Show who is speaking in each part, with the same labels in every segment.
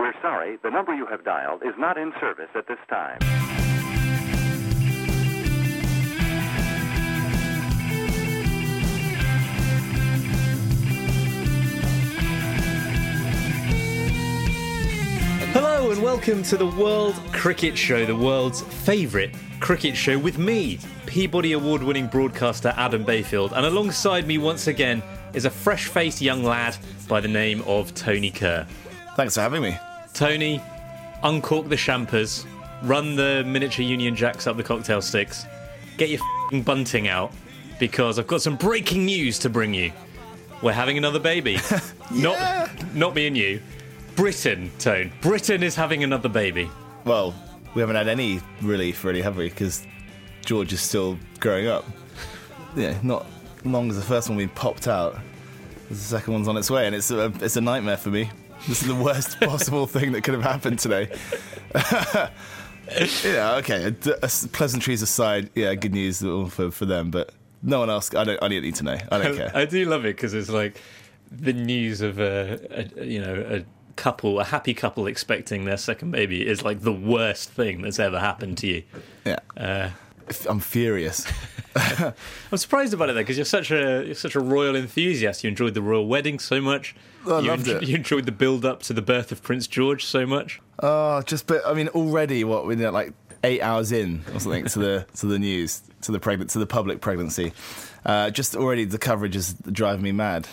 Speaker 1: We're sorry, the number you have dialed is not in service at this time.
Speaker 2: Hello and welcome to the World Cricket Show, the world's favourite cricket show with me, Peabody Award winning broadcaster Adam Bayfield, and alongside me once again is a fresh faced young lad by the name of Tony Kerr.
Speaker 3: Thanks for having me.
Speaker 2: Tony, uncork the champers, run the miniature Union Jacks up the cocktail sticks, get your fing bunting out, because I've got some breaking news to bring you. We're having another baby. Not, not me and you. Britain, Tone. Britain is having another baby.
Speaker 3: Well, we haven't had any relief, really, have we? Because George is still growing up. Yeah, not long as the first one we popped out. The second one's on its way, and it's a, it's a nightmare for me. This is the worst possible thing that could have happened today. yeah, okay. Pleasantries aside, yeah, good news for, for them, but no one else. I don't. I don't need to know. I don't care.
Speaker 2: I do love it because it's like the news of a, a you know a couple, a happy couple expecting their second baby is like the worst thing that's ever happened to you.
Speaker 3: Yeah,
Speaker 2: Uh,
Speaker 3: I'm furious.
Speaker 2: I'm surprised about it though because you're such a you're such a royal enthusiast. You enjoyed the royal wedding so much.
Speaker 3: I
Speaker 2: you,
Speaker 3: loved it.
Speaker 2: you enjoyed the build up to the birth of Prince George so much.
Speaker 3: Oh, just but I mean, already what we're you like eight hours in or something to the to the news to the pregnant to the public pregnancy. Uh, just already the coverage is driving me mad.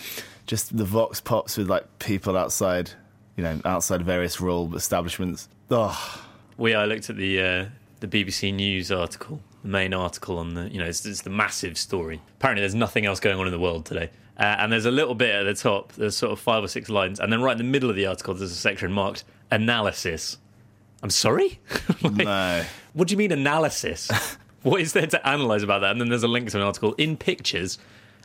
Speaker 3: Just the vox pops with like people outside, you know, outside various royal establishments. Oh,
Speaker 2: We I looked at the uh, the BBC News article, the main article on the you know it's, it's the massive story. Apparently, there's nothing else going on in the world today, uh, and there's a little bit at the top. There's sort of five or six lines, and then right in the middle of the article, there's a section marked analysis. I'm sorry. Like,
Speaker 3: no.
Speaker 2: What do you mean analysis? what is there to analyze about that? And then there's a link to an article in pictures,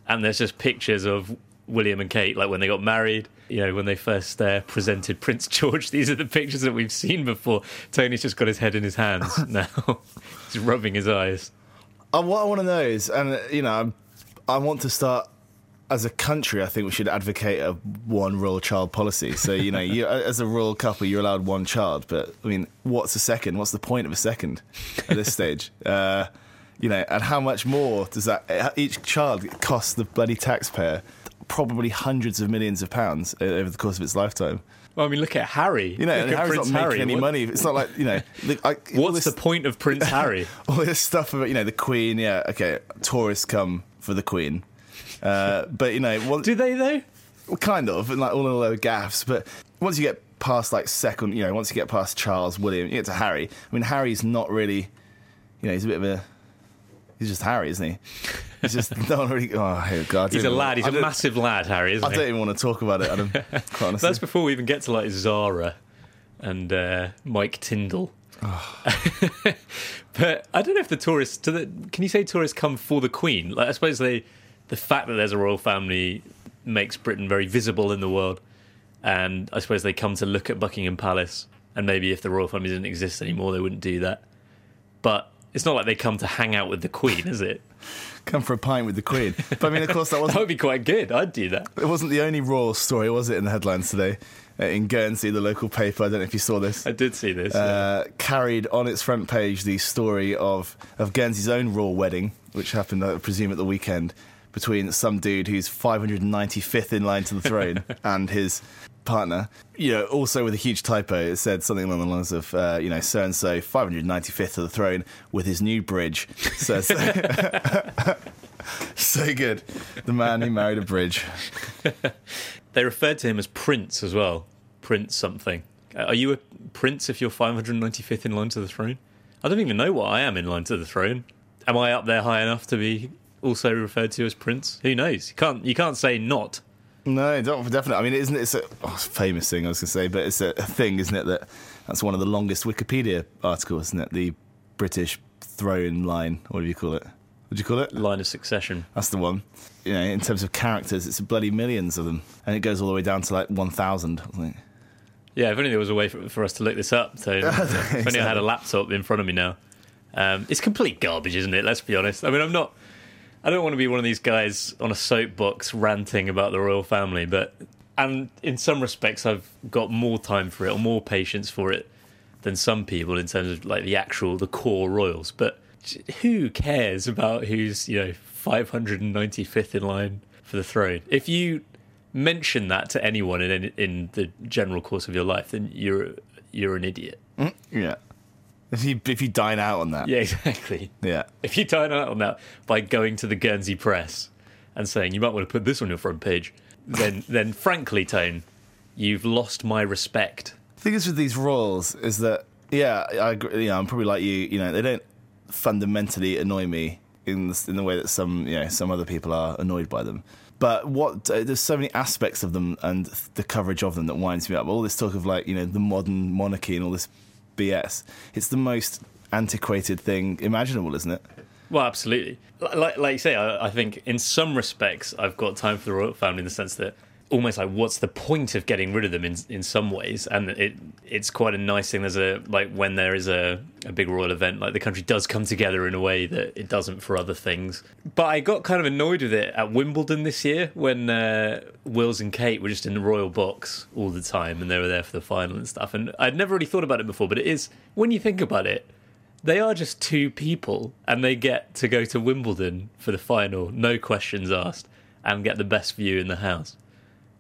Speaker 2: and there's just pictures of William and Kate, like when they got married. You know, when they first uh, presented Prince George. These are the pictures that we've seen before. Tony's just got his head in his hands now, he's rubbing his eyes.
Speaker 3: Uh, what I want to know is, and you know, I'm, I want to start as a country. I think we should advocate a one royal child policy. So you know, you as a royal couple, you're allowed one child. But I mean, what's a second? What's the point of a second at this stage? Uh, you know, and how much more does that each child cost the bloody taxpayer? Probably hundreds of millions of pounds over the course of its lifetime.
Speaker 2: Well, I mean, look at Harry.
Speaker 3: You know,
Speaker 2: look
Speaker 3: Harry's
Speaker 2: Prince
Speaker 3: not making
Speaker 2: Harry.
Speaker 3: any
Speaker 2: What-
Speaker 3: money. It's not like you know. I,
Speaker 2: What's
Speaker 3: this-
Speaker 2: the point of Prince Harry?
Speaker 3: all this stuff about you know the Queen. Yeah, okay, tourists come for the Queen, uh, but you know, what,
Speaker 2: Do they though?
Speaker 3: well, kind of, and like all in a load of gaffs. But once you get past like second, you know, once you get past Charles, William, you get to Harry. I mean, Harry's not really, you know, he's a bit of a, he's just Harry, isn't he? He's just not really. Oh God,
Speaker 2: He's a lad. He's
Speaker 3: I
Speaker 2: a massive lad, Harry, isn't he?
Speaker 3: I
Speaker 2: he?
Speaker 3: don't even want to talk about it. Adam, quite honestly.
Speaker 2: That's before we even get to like Zara and uh, Mike Tindall. but I don't know if the tourists. The, can you say tourists come for the Queen? Like I suppose they, the fact that there's a royal family makes Britain very visible in the world, and I suppose they come to look at Buckingham Palace. And maybe if the royal family didn't exist anymore, they wouldn't do that. But it's not like they come to hang out with the Queen, is it?
Speaker 3: come for a pint with the Queen. But I mean, of course, that
Speaker 2: That
Speaker 3: wasn't
Speaker 2: would be quite good. I'd do that.
Speaker 3: it wasn't the only royal story, was it? In the headlines today, uh, in Guernsey, the local paper. I don't know if you saw this.
Speaker 2: I did see this.
Speaker 3: uh, carried on its front page the story of, of Guernsey's own royal wedding, which happened, I presume, at the weekend, between some dude who's 595th in line to the throne and his partner. You know, also with a huge typo, it said something along the lines of, uh, you know, so and so 595th to the throne with his new bridge. So, so, so good. The man who married a bridge.
Speaker 2: They referred to him as Prince as well. Prince something. Uh, Are you a prince if you're 595th in line to the throne? I don't even know what I am in line to the throne. Am I up there high enough to be also referred to as prince? Who knows? You can't. You can't say not.
Speaker 3: No, definitely. I mean, isn't it? It's a oh, famous thing I was going to say, but it's a, thing, isn't it? That that's one of the longest Wikipedia articles, isn't it? The British throne line. What do you call it? What do you call it?
Speaker 2: Line of succession.
Speaker 3: That's the one. You know, in terms of characters, it's bloody millions of them, and it goes all the way down to like one thousand. I think.
Speaker 2: Yeah, if only there was a way for, for us to look this up. So if only I had a laptop in front of me now. Um, it's complete garbage, isn't it? Let's be honest. I mean, I'm not. I don't want to be one of these guys on a soapbox ranting about the royal family, but and in some respects, I've got more time for it or more patience for it than some people in terms of like the actual the core royals. But who cares about who's you know 595th in line for the throne? If you mention that to anyone in in the general course of your life, then you're you're an idiot.
Speaker 3: Mm, yeah. If you if you dine out on that.
Speaker 2: Yeah, exactly.
Speaker 3: Yeah.
Speaker 2: If you dine out on that by going to the Guernsey Press and saying you might want to put this on your front page, then then frankly, Tone, you've lost my respect.
Speaker 3: The thing is with these royals is that yeah, I agree. You know, I'm probably like you. You know, they don't fundamentally annoy me in the, in the way that some you know some other people are annoyed by them. But what uh, there's so many aspects of them and the coverage of them that winds me up. All this talk of like you know the modern monarchy and all this BS. It's the most antiquated thing imaginable, isn't it?
Speaker 2: Well, absolutely. Like, like you say, I, I think in some respects I've got time for the royal family in the sense that almost like what's the point of getting rid of them in in some ways? And it it's quite a nice thing. There's a like when there is a, a big royal event like the country does come together in a way that it doesn't for other things. But i got kind of annoyed with it at wimbledon this year when uh, wills and kate were just in the royal box all the time and they were there for the final and stuff. And i'd never really thought about it before but it is when you think about it they are just two people and they get to go to wimbledon for the final no questions asked and get the best view in the house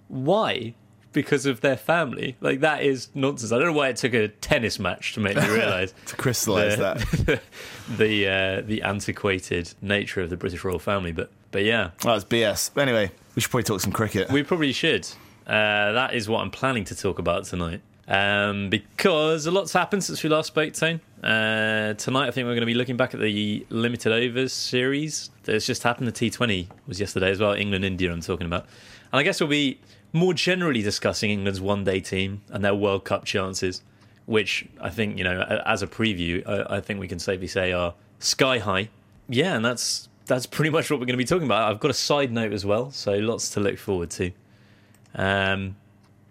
Speaker 2: why? Because of their family. Like that is nonsense. I don't know why it took a tennis match to make me realise
Speaker 3: to crystallise
Speaker 2: the,
Speaker 3: that.
Speaker 2: the uh, the antiquated nature of the British royal family. But but yeah,
Speaker 3: Oh, it's BS. Anyway, we should probably talk some cricket.
Speaker 2: we probably should. Uh, that is what I'm planning to talk about tonight. Um, because a lot's happened since we last spoke, Tone. Uh, tonight, I think we're going to be looking back at the limited overs series that's just happened. The T20 was yesterday as well. England, India, I'm talking about. And I guess we'll be more generally discussing England's one day team and their World Cup chances, which I think, you know, as a preview, I, think we can safely say are sky high. Yeah, and that's that's pretty much what we're going to be talking about. I've got a side note as well, so lots to look forward to. Um,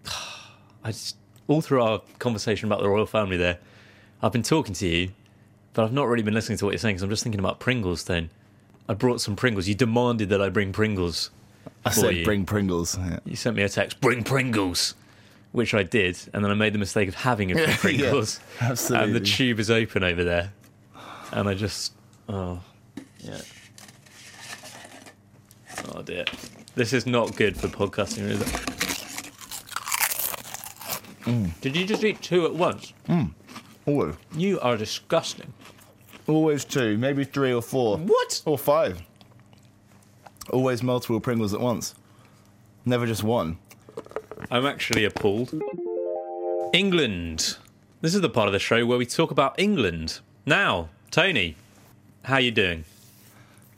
Speaker 2: I just, all through our conversation about the royal family there, I've been talking to you, but I've not really been listening to what you're saying because I'm just thinking about Pringles. Then I brought some Pringles. You demanded that I bring Pringles.
Speaker 3: I said
Speaker 2: you.
Speaker 3: bring Pringles. Yeah.
Speaker 2: You sent me a text, bring Pringles, which I did, and then I made the mistake of having a Pringles.
Speaker 3: absolutely.
Speaker 2: And the tube is open over there, and I just, oh, yeah. Oh dear, this is not good for podcasting, is it? Mm. Did you just eat two at once? Mmm.
Speaker 3: Always.
Speaker 2: You are disgusting.
Speaker 3: Always two, maybe three or four.
Speaker 2: What?
Speaker 3: Or five. Always multiple Pringles at once. Never just one.
Speaker 2: I'm actually appalled. England. This is the part of the show where we talk about England. Now, Tony, how you doing?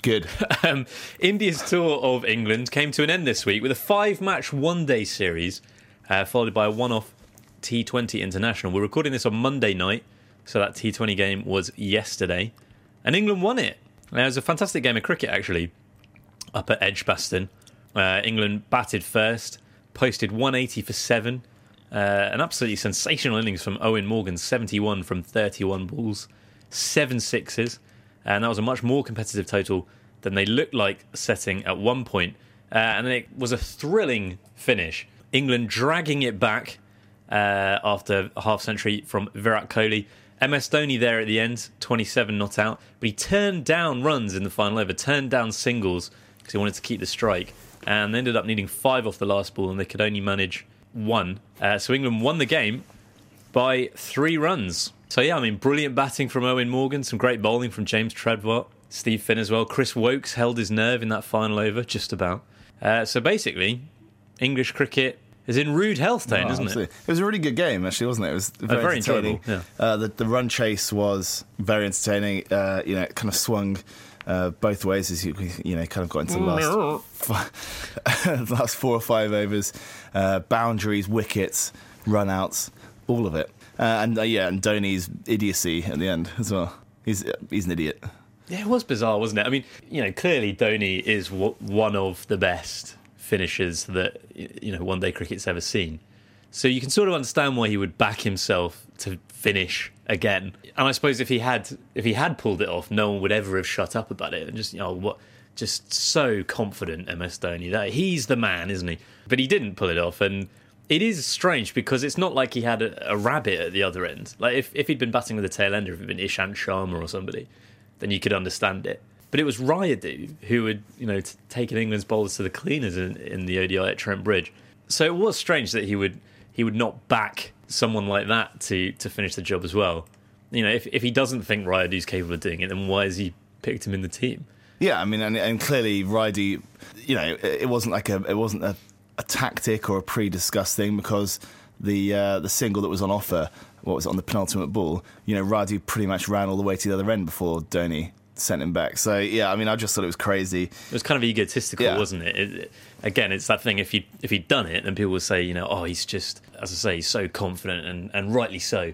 Speaker 3: Good.
Speaker 2: Um, India's tour of England came to an end this week with a five-match one-day series, uh, followed by a one-off T20 international. We're recording this on Monday night, so that T20 game was yesterday, and England won it. Now, it was a fantastic game of cricket, actually, up at Edgbaston. Uh, England batted first, posted 180 for seven. Uh, an absolutely sensational innings from Eoin Morgan, 71 from 31 balls, seven sixes, and that was a much more competitive total than they looked like setting at one point. Uh, and it was a thrilling finish. England dragging it back uh, after a half century from Virat Kohli. MS Dhoni there at the end, 27 not out, but he turned down runs in the final over, turned down singles because he wanted to keep the strike, and they ended up needing five off the last ball, and they could only manage one. Uh, so England won the game by three runs. So yeah, I mean, brilliant batting from Eoin Morgan, some great bowling from James Tredwell, Steve Finn as well. Chris Woakes held his nerve in that final over, just about. Uh, so basically, English cricket is in rude health tone,
Speaker 3: Oh,
Speaker 2: isn't it?
Speaker 3: absolutely. It was a really good game, actually, wasn't it? It was very,
Speaker 2: very
Speaker 3: entertaining.
Speaker 2: enjoyable,
Speaker 3: Uh, the, the run chase was very entertaining. Uh, you know, it kind of swung uh, both ways as you you know kind of got into the last fi- the last four or five overs, uh, boundaries, wickets, run outs, all of it. Uh, and uh, yeah, and Dhoni's idiocy at the end as well. He's he's an idiot.
Speaker 2: Yeah, it was bizarre, wasn't it? I mean, you know, clearly Dhoni is w- one of the best finishers that you know one day cricket's ever seen. So you can sort of understand why he would back himself to finish again. And I suppose if he had if he had pulled it off, no one would ever have shut up about it. And just you know what, just so confident MS Dhoni that he's the man, isn't he? But he didn't pull it off, and it is strange because it's not like he had a, a rabbit at the other end. Like if if he'd been batting with a tail ender, if it'd been Ishant Sharma or somebody, then you could understand it. But it was Rayudu who had, you know, t- taken England's bowlers to the cleaners in, in the ODI at Trent Bridge. So it was strange that he would he would not back someone like that to to finish the job as well. You know, if if he doesn't think Rayudu's capable of doing it, then why has he picked him in the team?
Speaker 3: Yeah, I mean, and, and clearly Ridey, you know, it, wasn't like a it wasn't a, a tactic or a pre-discussed thing because the uh, the single that was on offer, what was it on the penultimate ball, you know, Ridey pretty much ran all the way to the other end before Dhoni sent him back. So yeah, I mean, I just thought it was crazy.
Speaker 2: It was kind of egotistical,
Speaker 3: Yeah.
Speaker 2: wasn't it? It- it- Again, it's that thing. If he if he'd done it, then people would say, you know, oh, he's just, as I say, he's so confident and, and rightly so.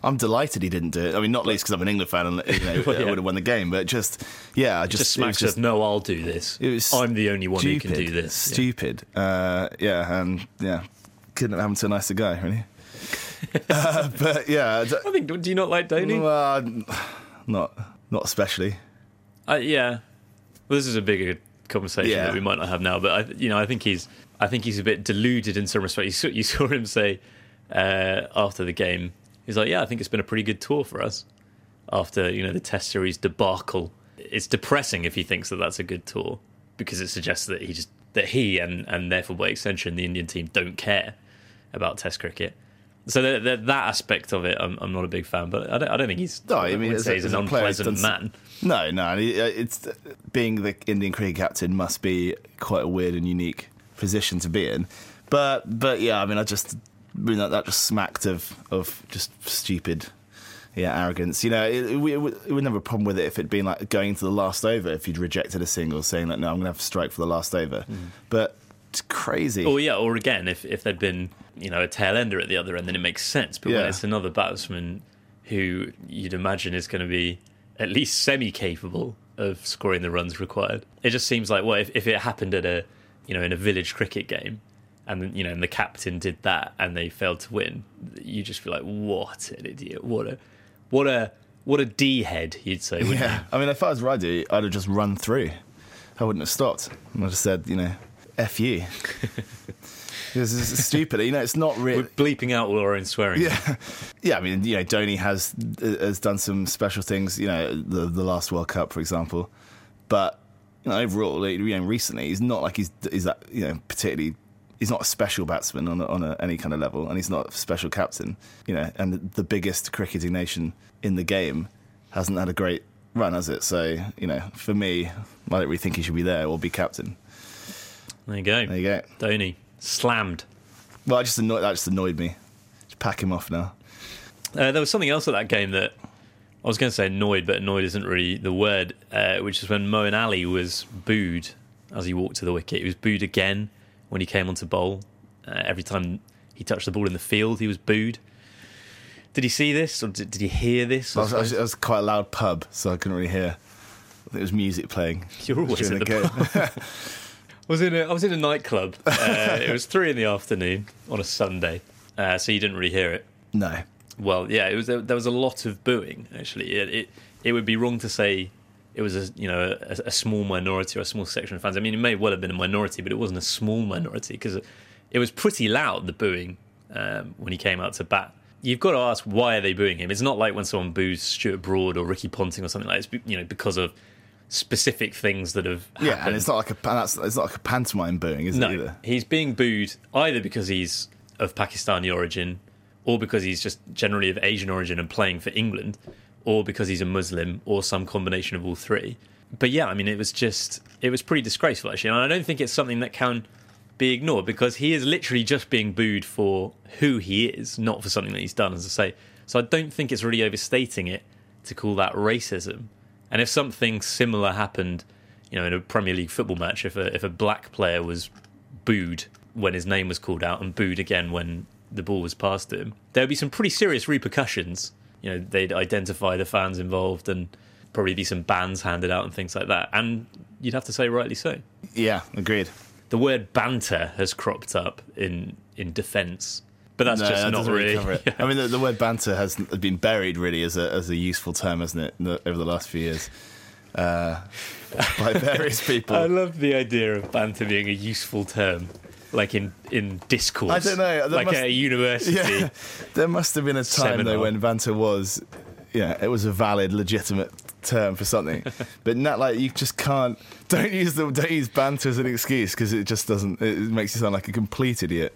Speaker 3: I'm delighted he didn't do it. I mean, not least because I'm an England fan and you know
Speaker 2: Well, yeah.
Speaker 3: I would have won the game, but just yeah, I just,
Speaker 2: Just smacks
Speaker 3: just
Speaker 2: of no, I'll do this.
Speaker 3: it was
Speaker 2: I'm the only one who can do this. Yeah.
Speaker 3: Stupid. Uh, yeah, and yeah, couldn't have happened to a nicer guy, really. uh, but yeah,
Speaker 2: I think. Do you not like Dhoni?
Speaker 3: well, not not especially.
Speaker 2: Uh, yeah. Well, this is a bigger conversation
Speaker 3: Yeah.
Speaker 2: that we might not have now, but I, you know, I think he's, I think he's a bit deluded in some respect. You saw, you saw him say uh, after the game, he's like, "Yeah, I think it's been a pretty good tour for us." After you know the Test series debacle, it's depressing if he thinks that that's a good tour because it suggests that he just that he and and therefore by extension the Indian team don't care about Test cricket. So that, that, that aspect of it, I'm, I'm not a big fan, but I don't, I don't think he's.
Speaker 3: No, I mean, as
Speaker 2: say
Speaker 3: a-
Speaker 2: he's
Speaker 3: as
Speaker 2: an
Speaker 3: a
Speaker 2: unpleasant man.
Speaker 3: No, no, uh, it's being the Indian cricket captain must be quite a weird and unique position to be in. But but yeah, I mean, I just I mean, that, that just smacked of of just stupid. Yeah, arrogance. You know, it, we, it would never have a problem with it if it'd been like going to the last over. If you'd rejected a single, saying like, "No, I'm going to have to strike for the last over," but it's crazy.
Speaker 2: Or yeah, or again, if if there'd been you know a tail ender at the other end, then it makes sense. But when
Speaker 3: Yeah.
Speaker 2: it's another batsman who you'd imagine is going to be at least semi capable of scoring the runs required, it just seems like well, if, if it happened at a you know in a village cricket game, and you know and the captain did that and they failed to win, you just feel like what an idiot, what a what a what a d head, you'd say.
Speaker 3: Yeah, I mean, if I was Radu, I'd have just run through. I wouldn't have stopped. I'd have said, you know, "F you." this is stupid. You know, it's not really.
Speaker 2: We're bleeping out all our own swearing.
Speaker 3: Yeah, yeah. I mean, you know, Dhoni has has done some special things. You know, the the last World Cup, for example. But you know, overall, you know, recently, he's not like he's he's that you know particularly. He's not a special batsman on a, on a, any kind of level, and he's not a special captain. You know, and the biggest cricketing nation in the game hasn't had a great run, has it? So you know, for me, I don't really think he should be there or be captain.
Speaker 2: There you go.
Speaker 3: There you go.
Speaker 2: Dhoni slammed.
Speaker 3: Well, I just annoyed, that just annoyed me. Just pack him off now.
Speaker 2: Uh, there was something else at that game that I was going to say annoyed, but annoyed isn't really the word, uh, which is when Moeen Ali was booed as he walked to the wicket. He was booed again when he came onto bowl. Uh, every time he touched the ball in the field, he was booed. Did he see this or did, did he hear this?
Speaker 3: I
Speaker 2: I
Speaker 3: was, I was, it was quite a loud pub, so I couldn't really hear. I think it was music playing.
Speaker 2: You're always in the
Speaker 3: game.
Speaker 2: I was in a, I was in a nightclub. Uh, it was three in the afternoon on a Sunday, uh, so you didn't really hear it.
Speaker 3: no.
Speaker 2: Well, yeah, it was. There, was a lot of booing. Actually, it, it it would be wrong to say it was a you know a, a small minority or a small section of fans. I mean, it may well have been a minority, but it wasn't a small minority because it, it was pretty loud the booing um, when he came out to bat. You've got to ask why are they booing him? It's not like when someone boos Stuart Broad or Ricky Ponting or something like that. It's you know because of specific things that have
Speaker 3: Yeah,
Speaker 2: happened.
Speaker 3: and it's not like a that's, it's not like a pantomime booing, is
Speaker 2: No,
Speaker 3: it either?
Speaker 2: he's being booed either because he's of Pakistani origin, or because he's just generally of Asian origin and playing for England, or because he's a Muslim, or some combination of all three. But yeah, I mean, it was just it was pretty disgraceful actually, and I don't think it's something that can be ignored because he is literally just being booed for who he is, not for something that he's done, as I say. So I don't think it's really overstating it to call that racism. And if something similar happened, you know, in a Premier League football match, if a if a black player was booed when his name was called out and booed again when the ball was passed to him, there would be some pretty serious repercussions. You know, they'd identify the fans involved and probably be some bans handed out and things like that. And you'd have to say rightly so.
Speaker 3: Yeah, agreed.
Speaker 2: The word banter has cropped up in in defence, but that's
Speaker 3: No,
Speaker 2: just
Speaker 3: that
Speaker 2: not really.
Speaker 3: cover it. I mean, the, the word banter has been buried really as a as a useful term, hasn't it, in the- over the last few years, uh, by various people.
Speaker 2: I love the idea of banter being a useful term, like in in discourse.
Speaker 3: I don't know, there
Speaker 2: like
Speaker 3: must-
Speaker 2: at a university.
Speaker 3: Yeah, there must have been a time
Speaker 2: Seminar.
Speaker 3: though when banter was, yeah, it was a valid, legitimate term for something. but not like you just can't. Don't use the don't use banter as an excuse because it just doesn't. It makes you sound like a complete idiot.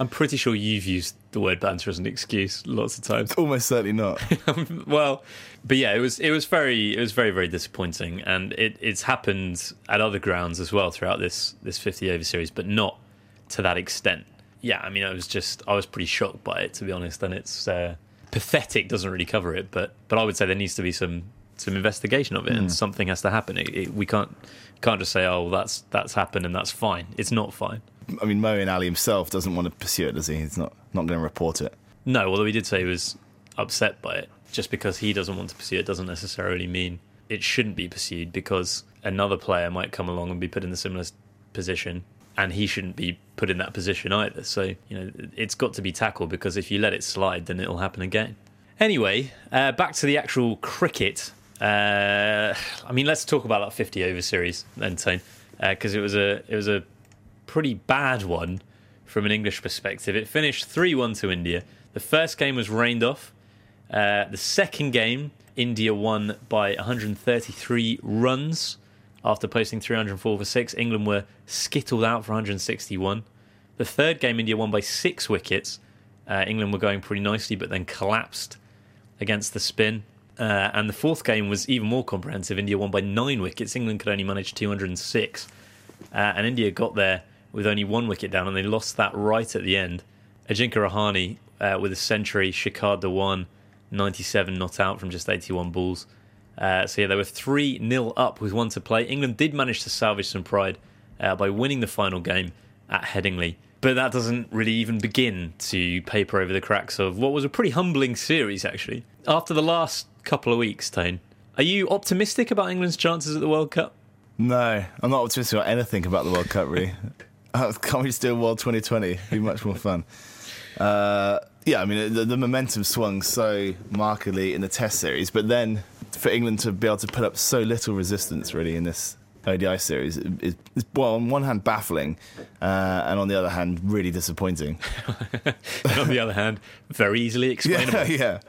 Speaker 2: I'm pretty sure you've used the word banter as an excuse lots of times.
Speaker 3: Almost certainly not.
Speaker 2: well, but yeah, it was it was very it was very very disappointing, and it, it's happened at other grounds as well throughout this this 50 over series, but not to that extent. Yeah, I mean, I was just I was pretty shocked by it to be honest, and it's uh, pathetic. Doesn't really cover it, but but I would say there needs to be some some investigation of it, and something has to happen. It, it, we can't can't just say oh that's that's happened and that's fine. It's not fine.
Speaker 3: I mean, Moeen Ali himself doesn't want to pursue it, does he? He's not not going to report it.
Speaker 2: No, although he did say he was upset by it. Just because he doesn't want to pursue it doesn't necessarily mean it shouldn't be pursued because another player might come along and be put in a similar position and he shouldn't be put in that position either. So, you know, it's got to be tackled because if you let it slide, then it'll happen again. Anyway, uh, back to the actual cricket. Uh, I mean, let's talk about that 50 over series then, Tone, because it was a it was a pretty bad one from an English perspective. It finished 3 1 to India. The first game was rained off. Uh, the second game, India won by 133 runs after posting 304 for 6. England were skittled out for 161. The third game, India won by six wickets. Uh, England were going pretty nicely, but then collapsed against the spin. Uh, and the fourth game was even more comprehensive. India won by nine wickets. England could only manage 206. Uh, and India got there with only one wicket down, and they lost that right at the end. Ajinkya Rahane uh, with a century, Shikhar Dhawan, 97 not out from just 81 balls. Uh, so yeah, they were 3 0 up with one to play. England did manage to salvage some pride uh, by winning the final game at Headingley. But that doesn't really even begin to paper over the cracks of what was a pretty humbling series, actually. After the last couple of weeks, Tane, are you optimistic about England's chances at the World Cup?
Speaker 3: No, I'm not optimistic about anything about the World Cup, really. Uh, Can't we just do World 2020? It'd be much more fun. Uh, yeah, I mean, the, the momentum swung so markedly in the Test series, but then for England to be able to put up so little resistance, really, in this ODI series is, is well, on one hand, baffling, uh, and on the other hand, really disappointing.
Speaker 2: On the other hand, very easily explainable.
Speaker 3: Yeah,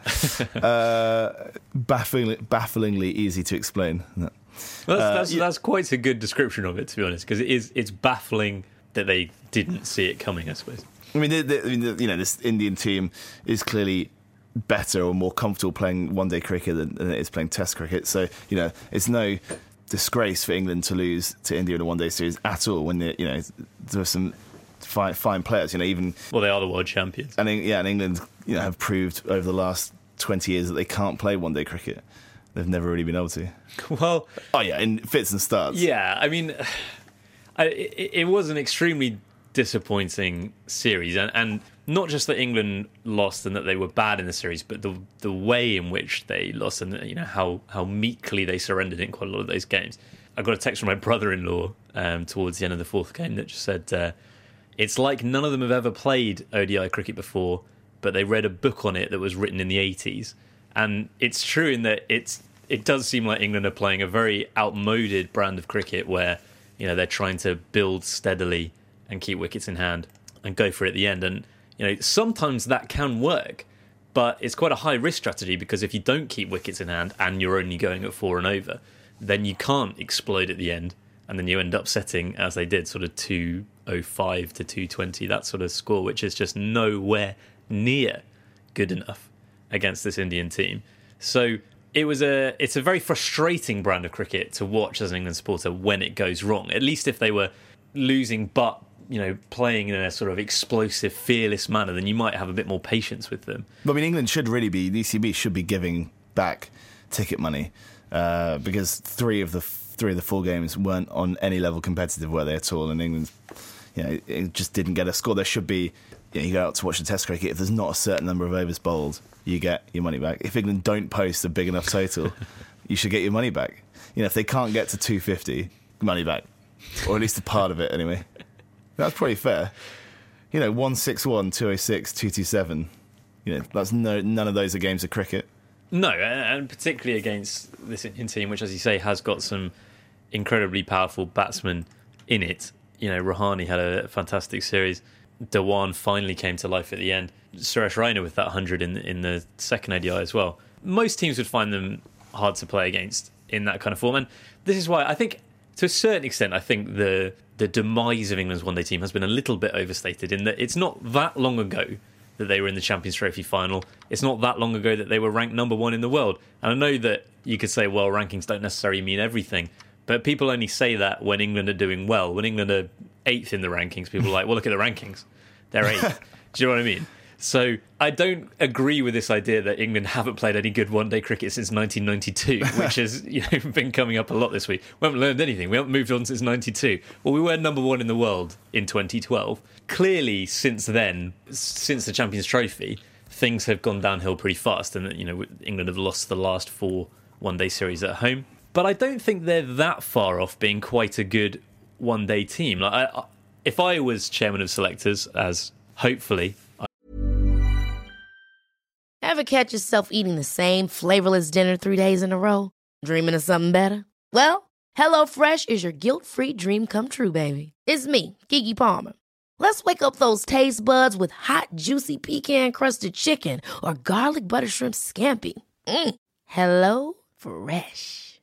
Speaker 3: yeah. uh, bafflingly, bafflingly easy to explain.
Speaker 2: Well, that's,
Speaker 3: Uh,
Speaker 2: that's,
Speaker 3: yeah.
Speaker 2: that's quite a good description of it, to be honest, because it is it's baffling that they didn't see it coming. I suppose.
Speaker 3: I mean, the, the, I mean the, you know, this Indian team is clearly better or more comfortable playing one day cricket than, than it is playing Test cricket. So, you know, it's no disgrace for England to lose to India in a one day series at all when, you know, there are some fine, fine players, you know, even,
Speaker 2: Well, they are the world champions.
Speaker 3: and yeah, and England, you know, have proved over the last 20 years that they can't play one day cricket. They've never really been able to.
Speaker 2: Well,
Speaker 3: Oh, yeah, in fits and starts.
Speaker 2: yeah, I mean, it, it was an extremely disappointing series, and, and not just that England lost and that they were bad in the series, but the the way in which they lost and you know how how meekly they surrendered in quite a lot of those games. I got a text from my brother-in-law um, towards the end of the fourth game that just said uh, it's like none of them have ever played ODI cricket before, but they read a book on it that was written in the 80s. And it's true in that it's it does seem like England are playing a very outmoded brand of cricket where you know they're trying to build steadily and keep wickets in hand and go for it at the end. And you know sometimes that can work, but it's quite a high risk strategy because if you don't keep wickets in hand and you're only going at four and over, then you can't explode at the end, and then you end up setting as they did, sort of two oh five to two twenty, that sort of score, which is just nowhere near good enough against this Indian team. So it was a it's a very frustrating brand of cricket to watch as an England supporter when it goes wrong. At least if they were losing but you know, playing in a sort of explosive, fearless manner, then you might have a bit more patience with them.
Speaker 3: I mean, England should really be the ECB should be giving back ticket money uh, because three of the three of the four games weren't on any level competitive, were they at all? And England, you know, it just didn't get a score. There should be. You, know, you go out to watch the Test cricket. If there's not a certain number of overs bowled, you get your money back. If England don't post a big enough total, you should get your money back. You know, if they can't get to 250, money back, or at least a part of it anyway. That's pretty fair. You know, 161, 206, 227. You know, that's no none of those are games of cricket.
Speaker 2: No, and particularly against this Indian team, which, as you say, has got some incredibly powerful batsmen in it. You know, Rahane had a fantastic series. Dhawan finally came to life at the end. Suresh Raina with that 100 in, in the second ODI as well. Most teams would find them hard to play against in that kind of form. And this is why I think, to a certain extent, I think the the demise of England's one day team has been a little bit overstated in that it's not that long ago that they were in the Champions Trophy final. It's not that long ago that they were ranked number one in the world. And I know that you could say, well, rankings don't necessarily mean everything. But people only say that when England are doing well. When England are eighth in the rankings, people are like, well, look at the rankings. They're eighth. Do you know what I mean? So I don't agree with this idea that England haven't played any good one-day cricket since 1992, which has you know, been coming up a lot this week. We haven't learned anything. We haven't moved on since 92. Well, we were number one in the world in 2012. Clearly, since then, since the Champions Trophy, things have gone downhill pretty fast, and you know England have lost the last four one-day series at home. But I don't think they're that far off being quite a good one-day team. Like, I, if I was chairman of selectors, as hopefully I-
Speaker 4: Ever catch yourself eating the same flavorless dinner three days in a row? Dreaming of something better? Well, HelloFresh is your guilt free dream come true, baby. It's me, Keke Palmer. Let's wake up those taste buds with hot, juicy pecan crusted chicken or garlic butter shrimp scampi. Mm. Hello Fresh.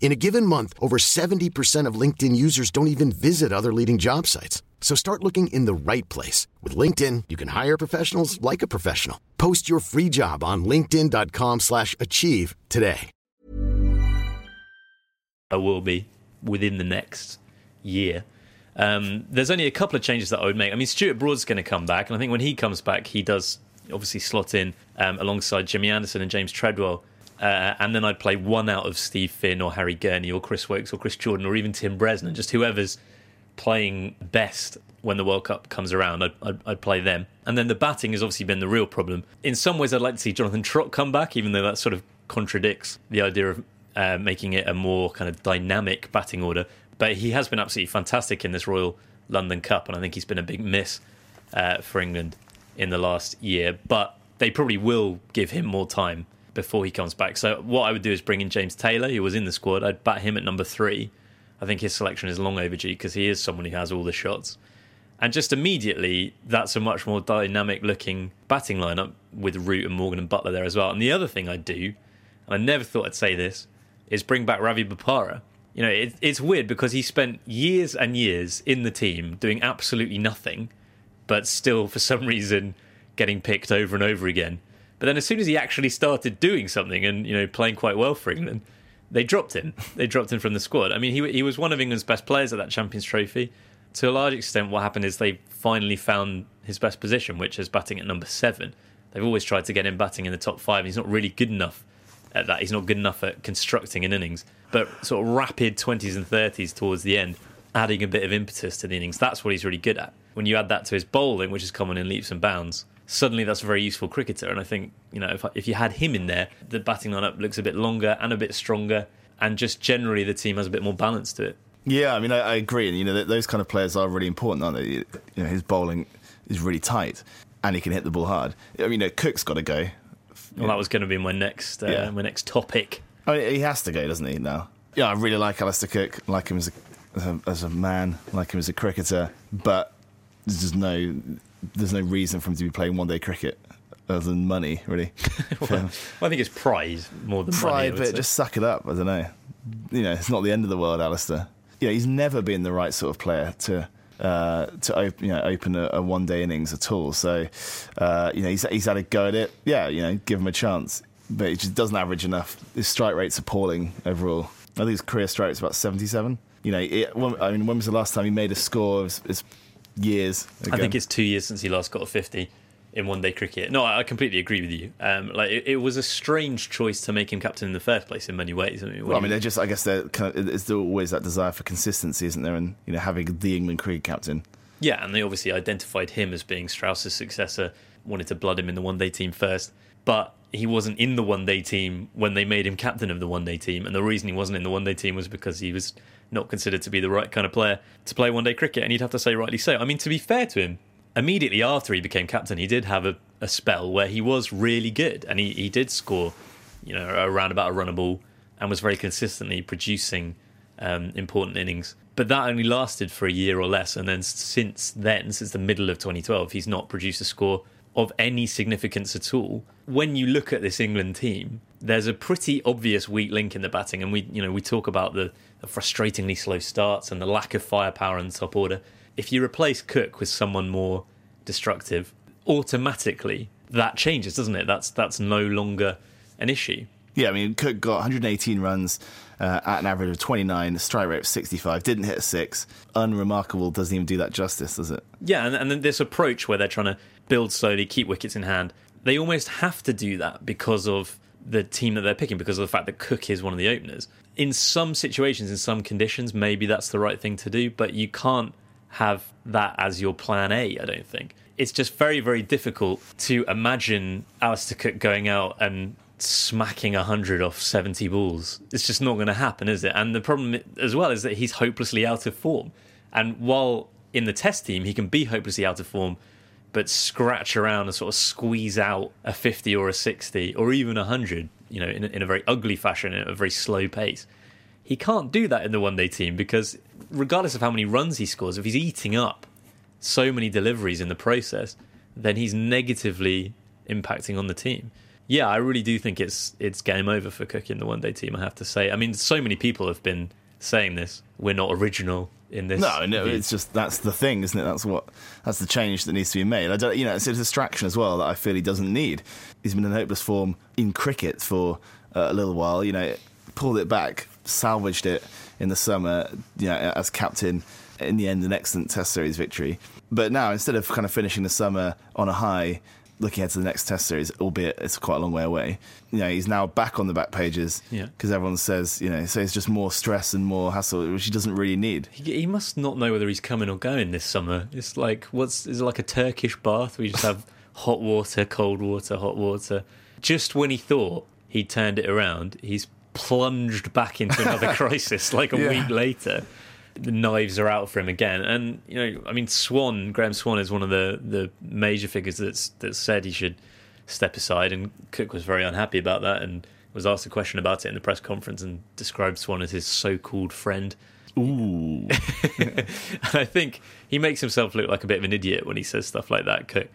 Speaker 5: In a given month, over 70% of LinkedIn users don't even visit other leading job sites. So start looking in the right place. With LinkedIn, you can hire professionals like a professional. Post your free job on linkedin.com slash achieve today.
Speaker 2: I will be within the next year. Um, there's only a couple of changes that I would make. I mean, Stuart Broad's going to come back, and I think when he comes back, he does obviously slot in um, alongside Jimmy Anderson and James Tredwell. Uh, and then I'd play one out of Steve Finn or Harry Gurney or Chris Woakes or Chris Jordan or even Tim Bresnan, just whoever's playing best when the World Cup comes around. I'd, I'd, I'd, play them. And then the batting has obviously been the real problem. In some ways, I'd like to see Jonathan Trott come back, even though that sort of contradicts the idea of uh, making it a more kind of dynamic batting order. But he has been absolutely fantastic in this Royal London Cup, and I think he's been a big miss uh, for England in the last year. But they probably will give him more time before he comes back. So what I would do is bring in James Taylor, who was in the squad. I'd bat him at number three. I think his selection is long overdue because he is someone who has all the shots. And just immediately, that's a much more dynamic looking batting lineup with Root and Morgan and Buttler there as well. And the other thing I'd do, and I never thought I'd say this, is bring back Ravi Bopara. You know, it, it's weird because he spent years and years in the team doing absolutely nothing, but still, for some reason, getting picked over and over again. But then as soon as he actually started doing something and, you know, playing quite well for England, they dropped him. They dropped him from the squad. I mean, he, he was one of England's best players at that Champions Trophy. To a large extent, what happened is they finally found his best position, which is batting at number seven. They've always tried to get him batting in the top five. He's not really good enough at that. He's not good enough at constructing an innings. But sort of rapid 20s and 30s towards the end, adding a bit of impetus to the innings, that's what he's really good at. When you add that to his bowling, which is common in leaps and bounds, suddenly that's a very useful cricketer. And I think, you know, if, if you had him in there, the batting lineup looks a bit longer and a bit stronger. And just generally, the team has a bit more balance to it.
Speaker 3: Yeah, I mean, I, I agree. And, you know, those kind of players are really important, aren't they? You know, his bowling is really tight and he can hit the ball hard. I mean, you know, Cook's got to go.
Speaker 2: Well, that was going to be my next, uh, yeah. my next topic.
Speaker 3: I mean, he has to go, doesn't he? Now, yeah, I really like Alastair Cook. Like him as a, as a, as a man. Like him as a cricketer. But there's just no there's no reason for him to be playing one day cricket other than money, really.
Speaker 2: well, well, I think it's pride more than
Speaker 3: Pride,
Speaker 2: money,
Speaker 3: but
Speaker 2: say.
Speaker 3: just suck it up. I don't know. You know, it's not the end of the world, Alastair. You know, he's never been the right sort of player to. Uh, to op- you know, open a, a one day innings at all. So, uh, you know, he's, he's had a go at it. Yeah, you know, give him a chance. But he just doesn't average enough. His strike rate's appalling overall. I think his career strike rate's about 77. You know, it, when, I mean, when was the last time he made a score? It's, it's years ago.
Speaker 2: I think it's two years since he last got a 50 in one day cricket. No, I completely agree with you. Um, like it, it was a strange choice to make him captain in the first place in many ways. I mean,
Speaker 3: Well, I mean, they're just. I guess they're kind of. It's always that desire for consistency, isn't there? And you know, having the England cricket captain.
Speaker 2: yeah, and they obviously identified him as being Strauss's successor. Wanted to blood him in the one day team first, but he wasn't in the one day team when they made him captain of the one day team. And the reason he wasn't in the one day team was because he was not considered to be the right kind of player to play one day cricket. And you'd have to say rightly so. I mean, to be fair to him, immediately after he became captain, he did have a, a spell where he was really good, and he, he did score, you know, around about a run a ball, and was very consistently producing um, important innings. But that only lasted for a year or less, and then since then, since the middle of 2012, he's not produced a score of any significance at all. When you look at this England team, there's a pretty obvious weak link in the batting, and we, you know, we talk about the, the frustratingly slow starts and the lack of firepower in the top order. If you replace Cook with someone more destructive, automatically that changes, doesn't it? That's that's no longer an issue.
Speaker 3: Yeah, I mean, Cook got 118 runs uh, at an average of 29, a strike rate of 65, didn't hit a six. Unremarkable doesn't even do that justice, does it?
Speaker 2: Yeah, and, and then this approach where they're trying to build slowly, keep wickets in hand, they almost have to do that because of the team that they're picking, because of the fact that Cook is one of the openers. In some situations, in some conditions, maybe that's the right thing to do, but you can't have that as your plan A, I don't think. It's just very, very difficult to imagine Alastair Cook going out and smacking 100 off 70 balls. It's just not going to happen, is it? And the problem as well is that he's hopelessly out of form. And while in the test team he can be hopelessly out of form, but scratch around and sort of squeeze out a 50 or a 60 or even a 100, you know, in, a- in a very ugly fashion, at a very slow pace. He can't do that in the one day team because, regardless of how many runs he scores, if he's eating up so many deliveries in the process, then he's negatively impacting on the team. Yeah, I really do think it's it's game over for Cook in the one day team. I have to say. I mean, so many people have been saying this. We're not original in this.
Speaker 3: No, no,
Speaker 2: view.
Speaker 3: it's just that's the thing, isn't it? That's what that's the change that needs to be made. I don't, you know, it's a distraction as well that I feel he doesn't need. He's been in hopeless form in cricket for uh, a little while. You know, pulled it back, salvaged it in the summer. You know, as captain. In the end, an excellent Test series victory. But now, instead of kind of finishing the summer on a high, looking ahead to the next Test series, albeit it's quite a long way away. You know, he's now back on the back pages
Speaker 2: Yeah.
Speaker 3: because everyone says, you know, so it's just more stress and more hassle, which he doesn't really need.
Speaker 2: He, he must not know whether he's coming or going this summer. It's like what's is it like a Turkish bath? We just have hot water, cold water, hot water. Just when he thought he turned it around, he's plunged back into another crisis. Like a
Speaker 3: Yeah.
Speaker 2: week later, the knives are out for him again. And you know, I mean, Swann, Graeme Swann is one of the the major figures that's that said he should step aside, and Cook was very unhappy about that and was asked a question about it in the press conference and described Swann as his so-called friend.
Speaker 3: Ooh.
Speaker 2: And I think he makes himself look like a bit of an idiot when he says stuff like that, Cook.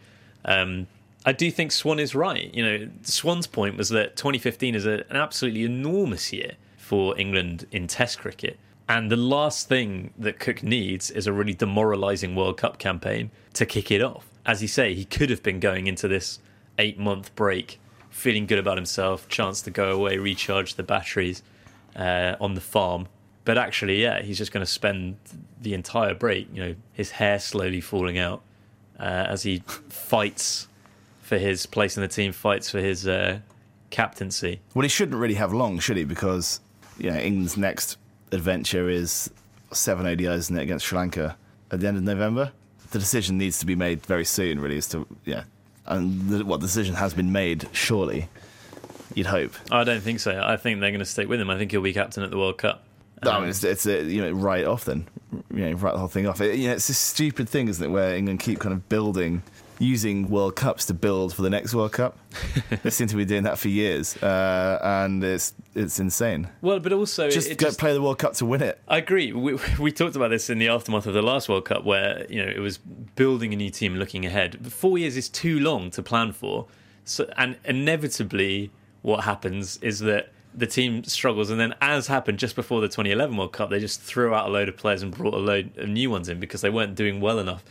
Speaker 2: Um, I do think Swann is right. You know, Swann's point was that 2015 is a, an absolutely enormous year for England in Test cricket. And the last thing that Cook needs is a really demoralising World Cup campaign to kick it off. As you say, he could have been going into this eight month break feeling good about himself, chance to go away, recharge the batteries uh, on the farm. But actually, yeah, he's just going to spend the entire break, you know, his hair slowly falling out uh, as he fights for his place in the team, fights for his uh, captaincy.
Speaker 3: Well, he shouldn't really have long, should he? Because you know, England's next adventure is seven ODIs isn't it, against Sri Lanka at the end of November. The decision needs to be made very soon, really, as to yeah, and the, what the decision has been made. Surely, you'd hope.
Speaker 2: I don't think so. I think they're going to stick with him. I think he'll be captain at the World Cup.
Speaker 3: No, I
Speaker 2: Um,
Speaker 3: mean, it's, it's uh, you know right off then, you know, write the whole thing off. It, you know, it's this stupid thing, isn't it, where England keep kind of building using World Cups to build for the next World Cup. they seem to be doing that for years, uh, and it's it's insane.
Speaker 2: Well, but also
Speaker 3: Just
Speaker 2: it
Speaker 3: go
Speaker 2: just,
Speaker 3: play the World Cup to win it.
Speaker 2: I agree. We, we talked about this in the aftermath of the last World Cup, where you know it was building a new team, looking ahead. Four years is too long to plan for, so and inevitably, what happens is that the team struggles, and then, as happened just before the 2011 World Cup, they just threw out a load of players and brought a load of new ones in because they weren't doing well enough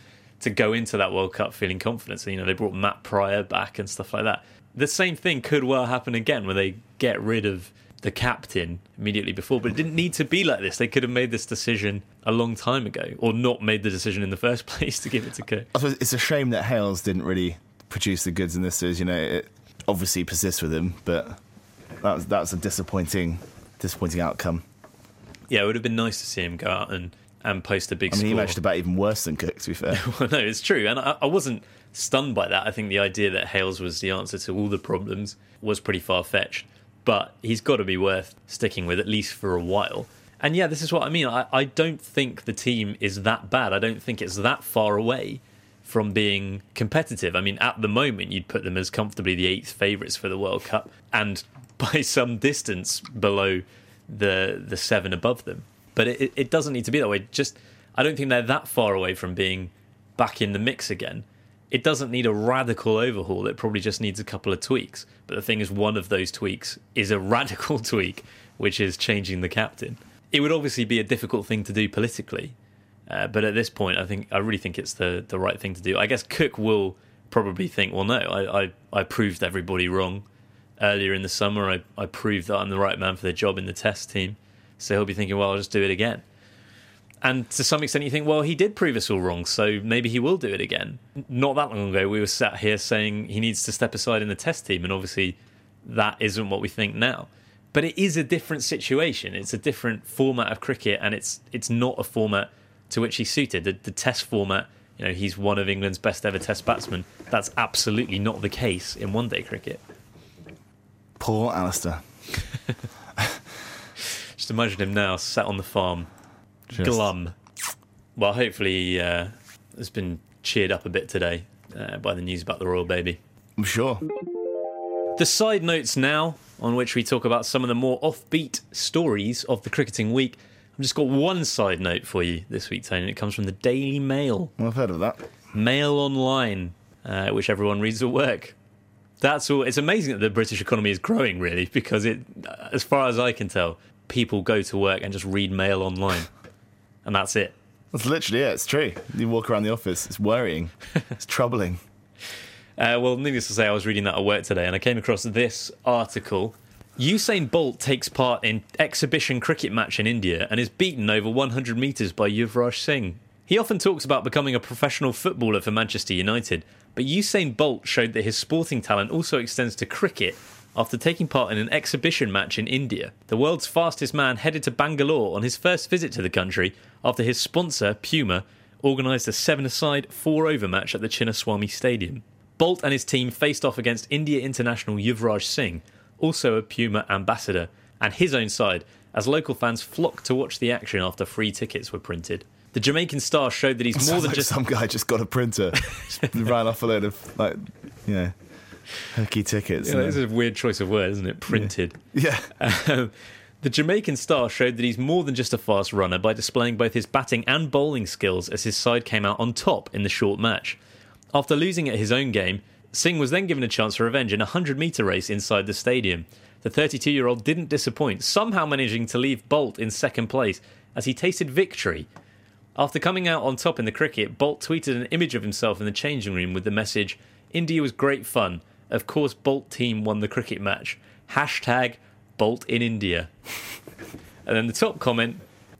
Speaker 2: to go into that World Cup feeling confident. So you know they brought Matt Prior back and stuff like that. The same thing could well happen again when they get rid of the captain immediately before, but it didn't need to be like this. They could have made this decision a long time ago, or not made the decision in the first place to give it to Cook.
Speaker 3: It's a shame that Hales didn't really produce the goods in this series. You know, it obviously persists with him, but that's that's a disappointing disappointing outcome.
Speaker 2: Yeah, it would have been nice to see him go out and, and post a big
Speaker 3: I mean, he
Speaker 2: score.
Speaker 3: managed to bat even worse than Cook. To be fair,
Speaker 2: well, no, it's true, and I, I wasn't stunned by that. I think the idea that Hales was the answer to all the problems was pretty far fetched, but he's got to be worth sticking with at least for a while. And yeah, this is what I mean. I, I don't think the team is that bad. I don't think it's that far away from being competitive. I mean, at the moment, you'd put them as comfortably the eighth favourites for the World Cup, and by some distance below the the seven above them. But it, it doesn't need to be that way. Just I don't think they're that far away from being back in the mix again. It doesn't need a radical overhaul. It probably just needs a couple of tweaks. But the thing is, one of those tweaks is a radical tweak, which is changing the captain. It would obviously be a difficult thing to do politically, uh, but at this point, I think I really think it's the the right thing to do. I guess Cook will probably think, well, no, I I, I proved everybody wrong earlier in the summer. I, I proved that I'm the right man for the job in the test team. So he'll be thinking, well, I'll just do it again. And to some extent, you think, well, he did prove us all wrong, so maybe he will do it again. Not that long ago, we were sat here saying he needs to step aside in the test team, and obviously that isn't what we think now. But it is a different situation. It's a different format of cricket, and it's it's not a format to which he's suited. The, the test format, you know, he's one of England's best ever test batsmen. That's absolutely not the case in one day cricket.
Speaker 3: poor Alastair.
Speaker 2: Just imagine him now, sat on the farm,
Speaker 3: Just-
Speaker 2: glum. Well, hopefully uh, has been cheered up a bit today uh, by the news about the royal baby.
Speaker 3: I'm sure.
Speaker 2: The side notes now, on which we talk about some of the more offbeat stories of the cricketing week. I've just got one side note for you this week, Tony, and it comes from the Daily Mail.
Speaker 3: Well, I've heard of that.
Speaker 2: Mail Online, uh, which everyone reads at work. That's all. It's amazing that the British economy is growing, really, because it, as far as I can tell, people go to work and just read Mail Online, and that's it.
Speaker 3: That's literally it. It's true. You walk around the office. It's worrying. it's troubling.
Speaker 2: Uh, well, needless to say, I was reading that at work today, and I came across this article. Usain Bolt takes part in exhibition cricket match in India and is beaten over 100 metres by Yuvraj Singh. He often talks about becoming a professional footballer for Manchester United, but Usain Bolt showed that his sporting talent also extends to cricket after taking part in an exhibition match in India. The world's fastest man headed to Bangalore on his first visit to the country after his sponsor, Puma, organised a seven-a-side, four-over match at the Chinnaswamy Stadium. Bolt and his team faced off against India international Yuvraj Singh, also a Puma ambassador, and his own side, as local fans flocked to watch the action after free tickets were printed. The Jamaican star showed that he's more
Speaker 3: Sounds
Speaker 2: than
Speaker 3: like
Speaker 2: just
Speaker 3: some guy just got a printer, ran off a load of like, know, hooky tickets.
Speaker 2: Yeah,
Speaker 3: and
Speaker 2: this is a weird choice of words, isn't it? Printed.
Speaker 3: yeah.
Speaker 2: Um, the Jamaican star showed that he's more than just a fast runner by displaying both his batting and bowling skills as his side came out on top in the short match. After losing at his own game, Singh was then given a chance for revenge in a 100 metre race inside the stadium. The 32 year old didn't disappoint, somehow managing to leave Bolt in second place as he tasted victory. After coming out on top in the cricket, Bolt tweeted an image of himself in the changing room with the message India was great fun. Of course, Bolt team won the cricket match. Hashtag Bolt in India. And then the top comment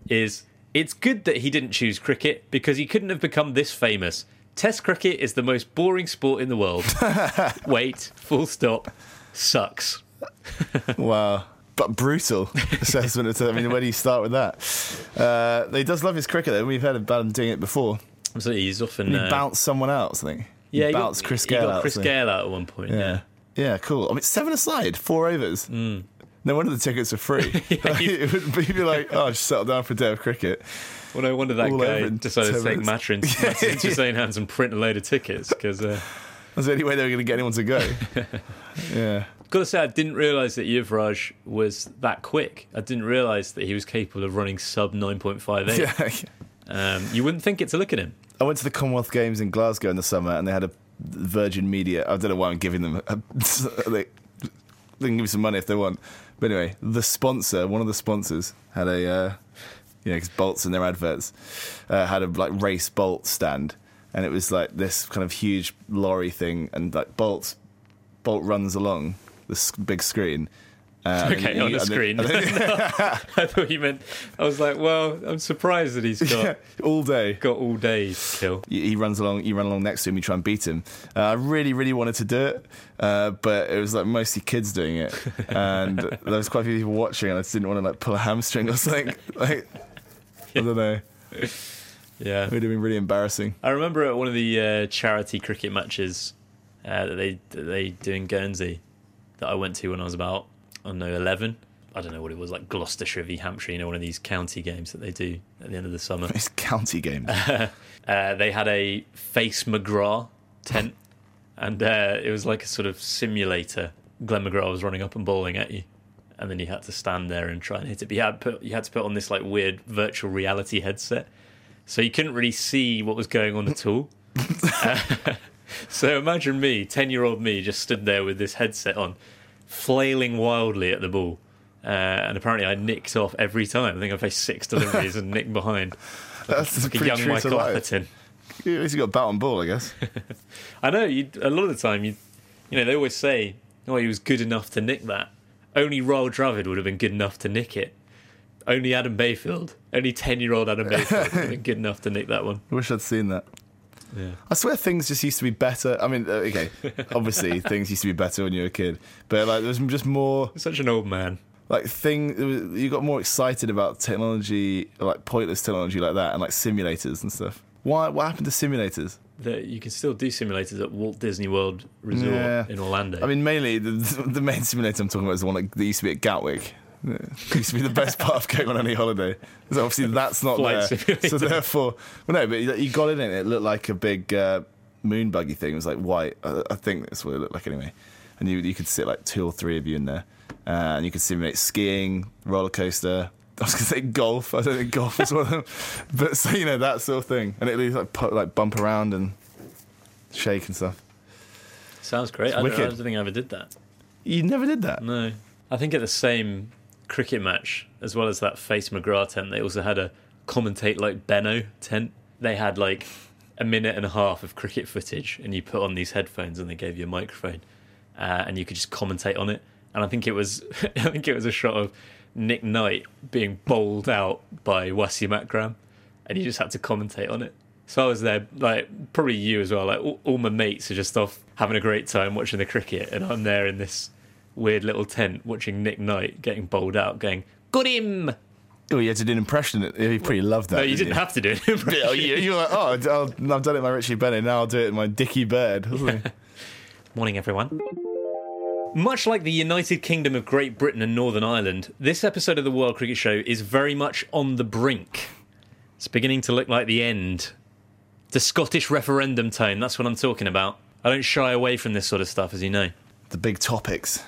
Speaker 2: is It's good that he didn't choose cricket because he couldn't have become this famous. Test cricket is the most boring sport in the world. Wait, full stop. Sucks.
Speaker 3: Wow. But brutal assessment. of- I mean, where do you start with that? Uh, he does love his cricket, though. We've heard about him doing it before.
Speaker 2: So he's often.
Speaker 3: He
Speaker 2: uh,
Speaker 3: bounced someone else, I think.
Speaker 2: Yeah, he
Speaker 3: bounced
Speaker 2: got,
Speaker 3: Chris
Speaker 2: he
Speaker 3: Gayle
Speaker 2: got. Chris? Gayle out at one point. Yeah.
Speaker 3: Yeah. Yeah, cool. I mean, seven aside, four overs.
Speaker 2: Mm.
Speaker 3: No wonder the tickets are free. Like, it would be like, oh, just settle down for a day of cricket.
Speaker 2: Well, no wonder that
Speaker 3: All
Speaker 2: guy decided to
Speaker 3: 10
Speaker 2: take matter into, matter into his own hands and print a load of tickets because. Uh,
Speaker 3: That's the only way they were going to get anyone to go. yeah.
Speaker 2: Got to say, I didn't realise that Yuvraj was that quick. I didn't realise that he was capable of running sub 9.58.
Speaker 3: yeah.
Speaker 2: Um, you wouldn't think it to look at him.
Speaker 3: I went to the Commonwealth Games in Glasgow in the summer, and they had a Virgin Media. I don't know why I'm giving them. A, they, they can give me some money if they want. But anyway, the sponsor, one of the sponsors, had a, uh, you know, because Bolts in their adverts uh, had a like race Bolt stand, and it was like this kind of huge lorry thing, and like Bolt, Bolt runs along this big screen. Uh,
Speaker 2: Okay,
Speaker 3: then
Speaker 2: on the
Speaker 3: then-
Speaker 2: screen.
Speaker 3: and then-
Speaker 2: I thought you meant. I was like, well, I'm surprised that he's got
Speaker 3: all day.
Speaker 2: got all day to kill.
Speaker 3: he he runs along you run along next to him you try and beat him uh, i really really wanted to do it uh, but it was like mostly kids doing it and there was quite a few people watching and i just didn't want to like pull a hamstring or something like i don't know
Speaker 2: Yeah,
Speaker 3: it would have been really embarrassing
Speaker 2: I remember at one of the uh, charity cricket matches uh, that they that they do in Guernsey that I went to when I was about I don't know eleven. I don't know what it was like Gloucestershire v Hampshire, you know, one of these county games that they do at the end of the summer.
Speaker 3: it's county games
Speaker 2: Uh, they had a face McGrath tent, and uh, it was like a sort of simulator. Glenn McGrath was running up and bowling at you, and then you had to stand there and try and hit it. But you had put you had to put on this like weird virtual reality headset, so you couldn't really see what was going on at all. So imagine me, ten year old me, just stood there with this headset on, flailing wildly at the ball. Uh, and apparently, I nicked off every time. I think I faced six deliveries and nicked behind.
Speaker 3: that's
Speaker 2: Like a
Speaker 3: pretty
Speaker 2: young Michael Atherton.
Speaker 3: at least you got bat on ball i guess
Speaker 2: I know. You, a lot of the time, you, you know, they always say, "Oh, he was good enough to nick that." Only Rahul Dravid would have been good enough to nick it. Only Adam Bayfield, only ten-year-old Adam Bayfield would have been good enough to nick that one.
Speaker 3: i wish i'd seen that
Speaker 2: Yeah.
Speaker 3: I swear things just used to be better. I mean, uh, okay, obviously things used to be better when you were a kid, but like there was just more
Speaker 2: Such an old man.
Speaker 3: like thing you got more excited about technology like pointless technology like that and like simulators and stuff why what happened to simulators
Speaker 2: That you can still do simulators at Walt Disney World Resort
Speaker 3: Yeah.
Speaker 2: in Orlando.
Speaker 3: i mean mainly the, the main simulator i'm talking about is the one that used to be at gatwick it used to be the best part of going on any holiday. So obviously that's not
Speaker 2: Flight
Speaker 3: there. So therefore, well, no, but you got in it. It looked like a big uh, moon buggy thing. It was like white. I, I think that's what it looked like anyway. And you you could sit like two or three of you in there, uh, and you could simulate skiing, roller coaster. I was gonna say golf. I don't think golf is one of them, but so you know that sort of thing. And it would like pu- like bump around and shake and stuff.
Speaker 2: Sounds great. I don't, I don't think I ever did that.
Speaker 3: You never did that.
Speaker 2: No. I think at the same cricket match, as well as that Face McGrath tent, they also had a commentate like Benaud tent. They had like a minute and a half of cricket footage, and you put on these headphones, and they gave you a microphone, uh, and you could just commentate on it. And I think it was, I think it was a shot of Nick Knight being bowled out by Wasim Akram, and you just had to commentate on it. So I was there, like probably you as well. Like all, all my mates are just off having a great time watching the cricket, and I'm there in this weird little tent watching Nick Knight getting bowled out, going "Got him!"
Speaker 3: Oh, you had to do an impression. You pretty loved that.
Speaker 2: No, you didn't
Speaker 3: you?
Speaker 2: have to do it.
Speaker 3: Yeah, oh, you, you were like, oh, I'll, I've done it in my Richie Benaud. Now I'll do it in my Dickie Bird.
Speaker 2: Morning, everyone. Much like the United Kingdom of Great Britain and Northern Ireland, this episode of the World Cricket Show is very much on the brink. It's beginning to look like the end. The Scottish referendum tone, that's what I'm talking about. I don't shy away from this sort of stuff, as you know.
Speaker 3: the big topics.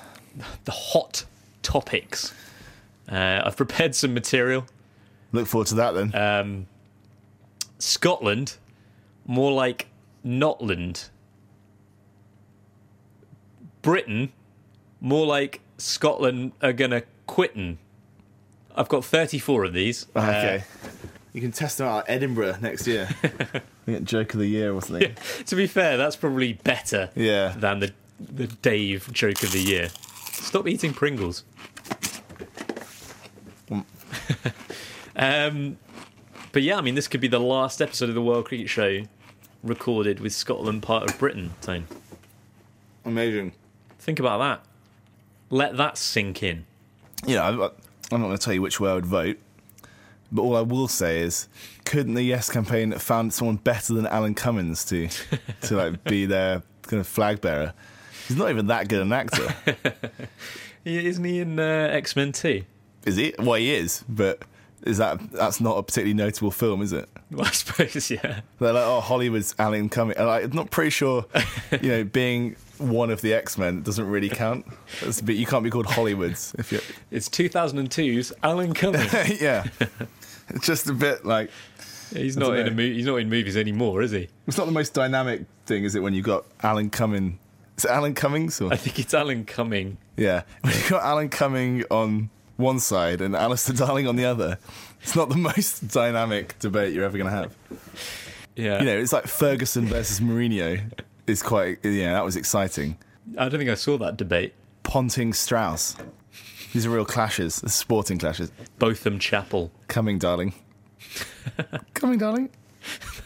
Speaker 2: The hot topics. Uh, I've prepared some material.
Speaker 3: Look forward to that then.
Speaker 2: Um, Scotland, more like Notland. Britain, more like Scotland are gonna quittin'. I've got 34 of these. Uh,
Speaker 3: okay. you can test them out at Edinburgh next year. joke of the year or something.
Speaker 2: to be fair, that's probably better
Speaker 3: Yeah.
Speaker 2: than the the Dave joke of the year. Stop eating Pringles. um, but yeah, I mean, this could be the last episode of the World Cricket Show recorded with Scotland part of Britain. Tone,
Speaker 3: Amazing.
Speaker 2: think about that. Let that sink in.
Speaker 3: Yeah, I'm not- I'm not going to tell you which way I would vote, but all I will say is, couldn't the Yes campaign have found someone better than Alan Cummins to to like be their kind of flag bearer? He's not even that good an actor,
Speaker 2: Isn't he in uh, X Men Two?
Speaker 3: is he? Well, he is, but is that that's not a particularly notable film, is it?
Speaker 2: Well, I suppose, yeah.
Speaker 3: They're like, oh, Hollywood's Alan Cumming. And I'm not pretty sure, you know, being one of the X Men doesn't really count. It's a bit, you can't be called Hollywood's if you're.
Speaker 2: It's 2002's Alan Cumming.
Speaker 3: yeah, it's just a bit like
Speaker 2: he's not in a mo- he's not in movies anymore, is he?
Speaker 3: it's not the most dynamic thing, is it? When you've got Alan Cumming, is it Alan Cummings or
Speaker 2: I think it's Alan Cumming.
Speaker 3: yeah? When you've got Alan Cumming on one side and Alistair Darling on the other, it's not the most dynamic debate you're ever going to have.
Speaker 2: Yeah.
Speaker 3: You know, it's like Ferguson versus Mourinho. Is quite yeah, that was exciting.
Speaker 2: I don't think I saw that debate.
Speaker 3: Ponting Strauss. These are real clashes, sporting clashes.
Speaker 2: Botham Chappell.
Speaker 3: Coming, darling. Coming, darling.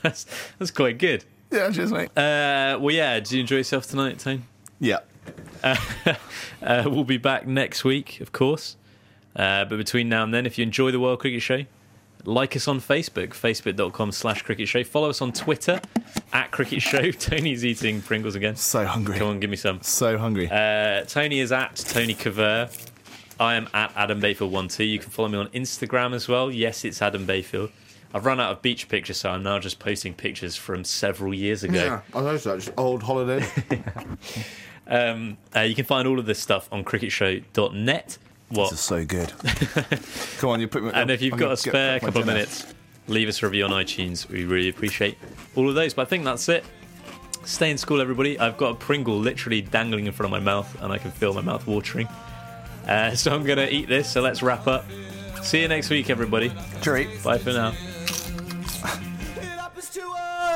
Speaker 2: That's that's quite good.
Speaker 3: Yeah, cheers, mate.
Speaker 2: Uh, well, yeah. Did you enjoy yourself tonight, Tone?
Speaker 3: yeah.
Speaker 2: Uh, we'll be back next week, of course. Uh, but between now and then, if you enjoy the World Cricket Show, like us on Facebook, facebook.com slash cricket show. Follow us on Twitter, at cricket show. Tony's eating Pringles again.
Speaker 3: So hungry.
Speaker 2: Come on, give me some.
Speaker 3: So hungry.
Speaker 2: Uh, Tony is at Tony Caver. I am at Adam Bayfield one two. You can follow me on Instagram as well. Yes, it's Adam Bayfield. I've run out of beach pictures, so I'm now just posting pictures from several years ago.
Speaker 3: Yeah, I noticed that. Just old holiday.
Speaker 2: Um, uh, you can find all of this stuff on cricketshow.net. What?
Speaker 3: This is so good. Come on, you put me.
Speaker 2: And if you've
Speaker 3: I'm
Speaker 2: got a spare
Speaker 3: get
Speaker 2: couple of minutes, leave us a review on iTunes. We really appreciate all of those. But I think that's it. Stay in school, everybody. I've got a Pringle literally dangling in front of my mouth, and I can feel my mouth watering. Uh, so I'm going to eat this. So let's wrap up. See you next week, everybody.
Speaker 3: Treat.
Speaker 2: Bye for now.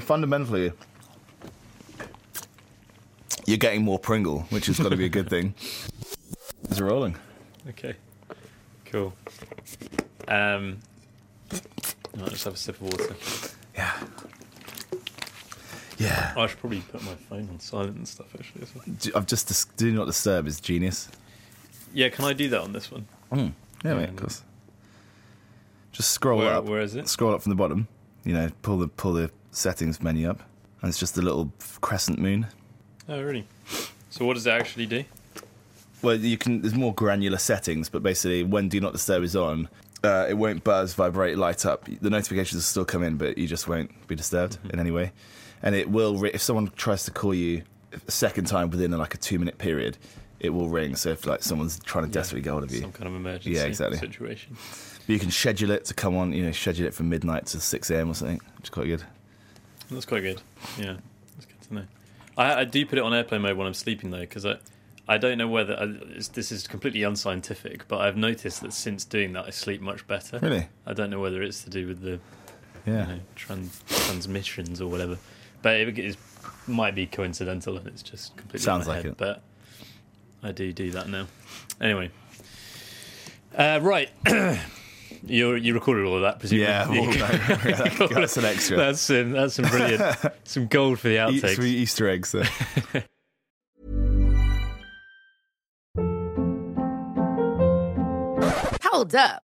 Speaker 3: mean, fundamentally, you're getting more Pringle, which has got to be a good thing. It's rolling.
Speaker 2: Okay. Cool. Um, I'll just have a sip of water.
Speaker 3: Yeah. Yeah.
Speaker 2: I should probably put my phone on silent and stuff, actually. As well.
Speaker 3: D- I've just dis- do not disturb is genius.
Speaker 2: Yeah, can I do that on this one?
Speaker 3: Yeah, mate, of course. Just scroll
Speaker 2: Where-
Speaker 3: up.
Speaker 2: where is it?
Speaker 3: Scroll up from the bottom. You know, pull the pull the settings menu up, and it's just a little crescent moon.
Speaker 2: Oh, really? So what does it actually do?
Speaker 3: Well, you can. There's more granular settings, but basically, when Do Not Disturb is on, uh, it won't buzz, vibrate, light up. The notifications will still come in, but you just won't be disturbed
Speaker 2: Mm-hmm.
Speaker 3: in any way. And it will. Ri- if someone tries to call you a second time within like a two minute period, it will ring. So if like someone's trying to desperately get hold of you,
Speaker 2: Some kind of emergency
Speaker 3: Yeah, exactly.
Speaker 2: situation.
Speaker 3: But you can schedule it to come on. You know, schedule it from midnight to six a.m. or something, which is quite good.
Speaker 2: That's quite good. Yeah, that's good to know. I, I do put it on airplane mode when I'm sleeping though, because I, I don't know whether I, it's, this is completely unscientific, but I've noticed that since doing that, I sleep much better.
Speaker 3: Really?
Speaker 2: I don't know whether it's to do with the
Speaker 3: Yeah.
Speaker 2: you know, tran- transmissions or whatever, but it is, might be coincidental and it's just completely
Speaker 3: Sounds like
Speaker 2: head,
Speaker 3: it.
Speaker 2: But I do do that now. Anyway, uh, right. You you recorded all of that, presumably.
Speaker 3: Yeah, well, that- that's an extra.
Speaker 2: That's some, that's some brilliant, some gold for the
Speaker 3: Eat
Speaker 2: outtakes.
Speaker 3: three Easter eggs. There.
Speaker 4: Hold up.